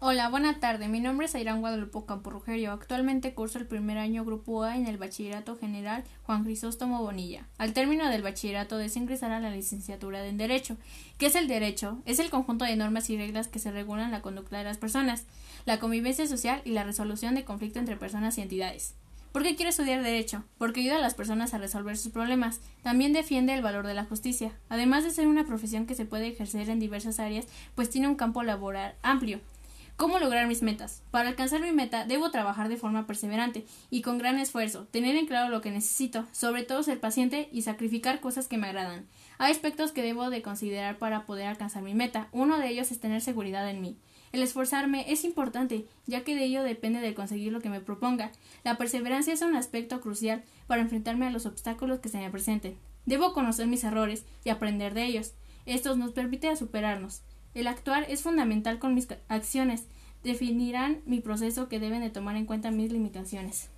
Hola, buena tarde. Mi nombre es Airán Guadalupe Camporrugerio. Actualmente curso el primer año Grupo A en el Bachillerato General Juan Crisóstomo Bonilla. Al término del bachillerato deseo ingresar a la licenciatura en Derecho. ¿Qué es el derecho? Es el conjunto de normas y reglas que se regulan la conducta de las personas, la convivencia social y la resolución de conflictos entre personas y entidades. ¿Por qué quiero estudiar Derecho? Porque ayuda a las personas a resolver sus problemas. También defiende el valor de la justicia. Además de ser una profesión que se puede ejercer en diversas áreas, pues tiene un campo laboral amplio. ¿Cómo lograr mis metas? Para alcanzar mi meta debo trabajar de forma perseverante y con gran esfuerzo, tener en claro lo que necesito, sobre todo ser paciente y sacrificar cosas que me agradan. Hay aspectos que debo de considerar para poder alcanzar mi meta. Uno de ellos es tener seguridad en mí. El esforzarme es importante, ya que de ello depende de conseguir lo que me proponga. La perseverancia es un aspecto crucial para enfrentarme a los obstáculos que se me presenten. Debo conocer mis errores y aprender de ellos. Estos nos permiten superarnos. El actuar es fundamental con mis acciones. Definirán mi proceso que deben de tomar en cuenta mis limitaciones.